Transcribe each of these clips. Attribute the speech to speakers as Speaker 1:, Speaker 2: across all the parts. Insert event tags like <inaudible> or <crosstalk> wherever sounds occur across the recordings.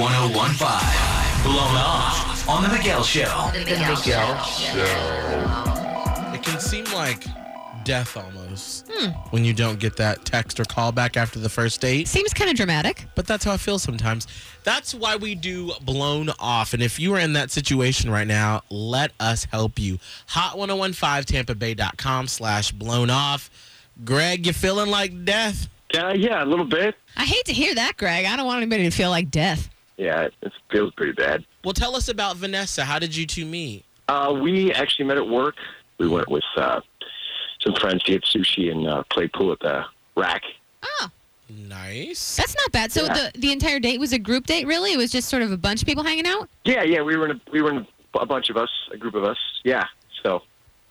Speaker 1: 1015. Blown off on The Miguel Show.
Speaker 2: The Miguel show.
Speaker 3: It can seem like death almost hmm. when you don't get that text or call back after the first date.
Speaker 4: Seems kind of dramatic.
Speaker 3: But that's how I feel sometimes. That's why we do blown off. And if you are in that situation right now, let us help you. Hot1015tampabay.com slash blown off. Greg, you feeling like death?
Speaker 5: Yeah, yeah, a little bit.
Speaker 4: I hate to hear that, Greg. I don't want anybody to feel like death.
Speaker 5: Yeah, it, it feels pretty bad.
Speaker 3: Well, tell us about Vanessa. How did you two meet?
Speaker 5: Uh, we actually met at work. We went with uh, some friends to get sushi and uh, play pool at the rack.
Speaker 4: Oh,
Speaker 3: Nice.
Speaker 4: that's not bad. So
Speaker 5: Yeah.
Speaker 4: the the entire date was a group date, really? It was just sort of a bunch of people hanging out?
Speaker 5: Yeah, yeah, we were in a, we were in a, a bunch of us, a group of us. Yeah, so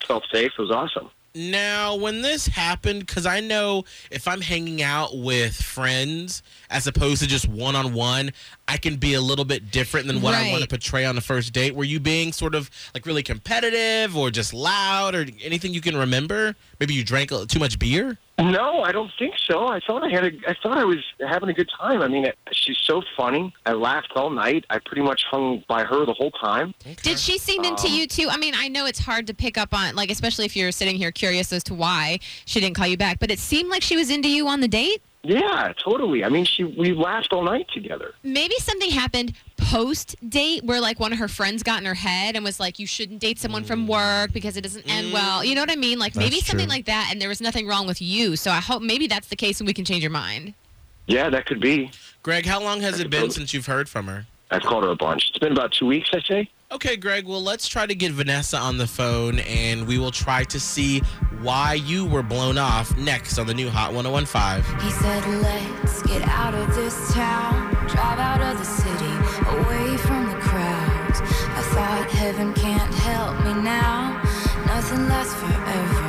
Speaker 5: felt safe. It was awesome.
Speaker 3: Now, when this happened, because I know if I'm hanging out with friends as opposed to just one on one, I can be a little bit different than what I want to portray on the first date. Were you being sort of like really competitive or just loud or anything you can remember? Maybe you drank too much beer?
Speaker 5: No, I don't think so. I thought I had a, I thought I was having a good time. I mean, it, she's so funny. I laughed all night. I pretty much hung by her the whole time.
Speaker 4: Did she seem into
Speaker 5: Um,
Speaker 4: you too? I mean, I know it's hard to pick up on, like, especially if you're sitting here curious as to why she didn't call you back, but it seemed like she was into you on the date.
Speaker 5: Yeah, totally. I mean, she we laughed all night together.
Speaker 4: Maybe something happened post date where, like, one of her friends got in her head and was like, you shouldn't date someone from mm. work because it doesn't end well. You know what I mean? Like, maybe
Speaker 3: That's
Speaker 4: something
Speaker 3: true.
Speaker 4: like that, and there was nothing wrong with you. So I hope maybe that's the case and we can change your mind.
Speaker 5: Yeah, that could be.
Speaker 3: Greg, how long has
Speaker 5: I
Speaker 3: it been
Speaker 5: suppose-
Speaker 3: since you've heard from her?
Speaker 5: I've called her a bunch. It's been about two weeks, I say.
Speaker 3: Okay, Greg, well, let's try to get Vanessa on the phone and we will try to see why you were blown off next on the new Hot 1015.
Speaker 6: He said, Let's get out of this town, drive out of the city, away from the crowds. I thought heaven can't help me now, nothing lasts forever.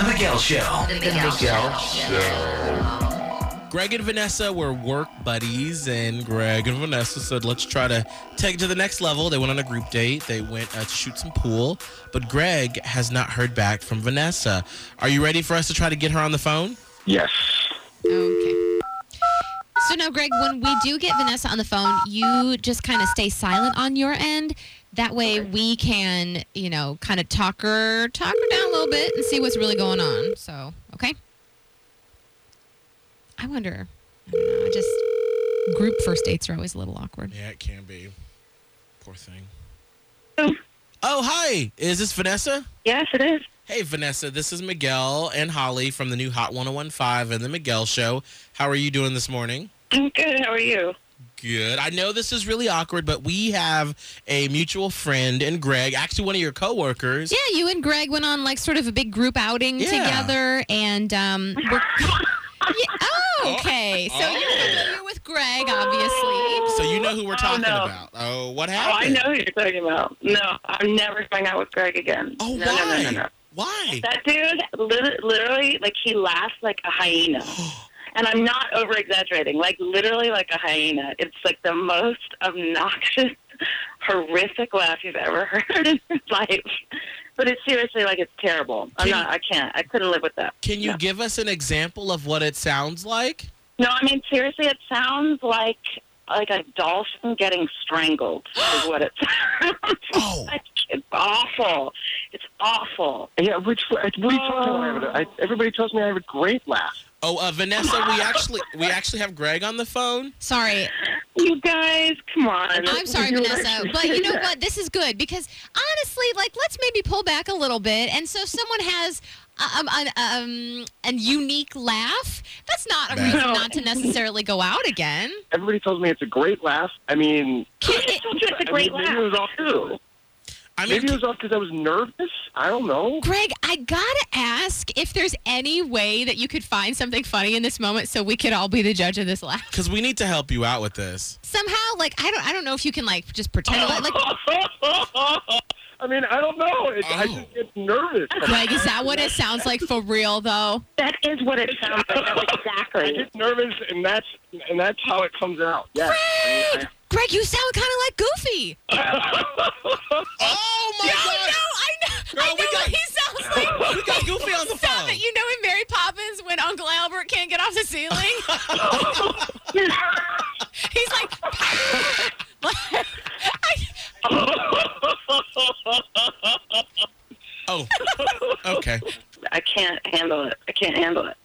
Speaker 1: Off on The Miguel Show.
Speaker 3: Greg and Vanessa were work buddies, and Greg and Vanessa said, let's try to take it to the next level. They went on a group date. They went uh, to shoot some pool, but Greg has not heard back from Vanessa. Are you ready for us to try to get her on the phone?
Speaker 5: Yes.
Speaker 4: Okay. So now, Greg, when we do get Vanessa on the phone, you just kind of stay silent on your end. That way, we can, you know, kind of talk her, talk her down a little bit and see what's really going on. So, okay. I wonder. I don't know. I just group first dates are always a little awkward.
Speaker 3: Yeah, it can be. Poor thing.
Speaker 2: Hello.
Speaker 3: Oh, hi. Is this Vanessa?
Speaker 2: Yes, it is.
Speaker 3: Hey, Vanessa. This is Miguel and Holly from the new Hot 1015 and the Miguel Show. How are you doing this morning?
Speaker 2: I'm good. How are you?
Speaker 3: Good. I know this is really awkward, but we have a mutual friend and Greg, actually one of your coworkers.
Speaker 4: Yeah, you and Greg went on like sort of a big group outing
Speaker 3: Yeah.
Speaker 4: together, and um. we're- <laughs> Yeah, oh, okay. So
Speaker 3: Oh.
Speaker 4: you're familiar with Greg, obviously.
Speaker 3: So you know who we're talking
Speaker 2: no.
Speaker 3: about. Oh, what happened?
Speaker 2: Oh, I know who you're talking about. No, I'm never going out with Greg again.
Speaker 3: Oh,
Speaker 2: no,
Speaker 3: why?
Speaker 2: No, no, no, no.
Speaker 3: Why?
Speaker 2: That dude, literally, like he laughs like a hyena. <gasps> <gasps> And I'm not over exaggerating. Like literally, like a hyena. It's like the most obnoxious, <laughs> horrific laugh you've ever <laughs> heard in your life. But it's seriously like it's terrible. I'm
Speaker 3: Can-
Speaker 2: not. I can't. I couldn't live with that.
Speaker 3: Can you
Speaker 2: No.
Speaker 3: give us an example of what it sounds like?
Speaker 2: No, I mean seriously, it sounds like like a dolphin getting strangled is what it <laughs> sounds
Speaker 3: Oh.
Speaker 2: like. It's awful. It's awful.
Speaker 5: Yeah, which what are you talking about? I, everybody tells me I have a great laugh.
Speaker 3: Oh, uh, Vanessa, we actually we actually have Greg on the phone.
Speaker 4: Sorry,
Speaker 2: You guys, come on.
Speaker 4: I'm sorry,
Speaker 2: You
Speaker 4: Vanessa, but you know
Speaker 2: that.
Speaker 4: what? This is good because honestly, like, let's maybe pull back a little bit. And so, someone has um, an, um, a unique laugh. That's not a
Speaker 3: Bad.
Speaker 4: reason
Speaker 2: No.
Speaker 4: not to necessarily go out again.
Speaker 5: Everybody tells me it's a great laugh. I mean,
Speaker 4: Can
Speaker 2: I
Speaker 4: it-
Speaker 2: told you it's a
Speaker 5: I
Speaker 2: great
Speaker 5: mean, maybe it was
Speaker 2: laugh
Speaker 5: off
Speaker 2: too.
Speaker 3: I mean,
Speaker 5: maybe it was off because I was nervous. I don't know.
Speaker 4: Greg, I gotta ask if there's any way that you could find something funny in this moment so we could all be the judge of this laugh.
Speaker 3: because we need to help you out with this.
Speaker 4: Somehow, like I don't, I don't know if you can like just pretend. Like, like <laughs>
Speaker 5: I mean, I don't know. It, I
Speaker 3: Oh.
Speaker 5: just get nervous.
Speaker 4: Greg, is that what it sounds like for real though?
Speaker 2: That is what it sounds like. exactly.
Speaker 5: I
Speaker 2: exactly.
Speaker 5: get nervous, and that's and that's how it comes out. Yeah. I mean,
Speaker 4: Greg, you sound kind of like Goofy. <laughs>
Speaker 3: Oh my
Speaker 4: No,
Speaker 3: god!
Speaker 4: no, I know,
Speaker 3: Girl,
Speaker 4: I
Speaker 3: we
Speaker 4: know
Speaker 3: got-
Speaker 4: what he sounds like. <laughs>
Speaker 3: We got Goofy on the
Speaker 4: Stop
Speaker 3: phone.
Speaker 4: it! You know in Mary Poppins when Uncle Albert can't get off the ceiling, <laughs> he's like,
Speaker 3: Oh, okay. <laughs>
Speaker 2: I can't handle it. I can't handle it.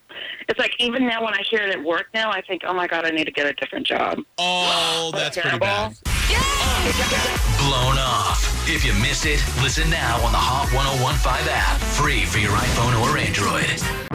Speaker 2: It's like even now when I hear it at work now, I think, oh my god, I need to get a different job.
Speaker 3: Oh, that's pretty
Speaker 2: Terrible.
Speaker 3: bad.
Speaker 1: Blown off. If you missed it, listen now on the Hot 1015 app. Free for your iPhone or Android.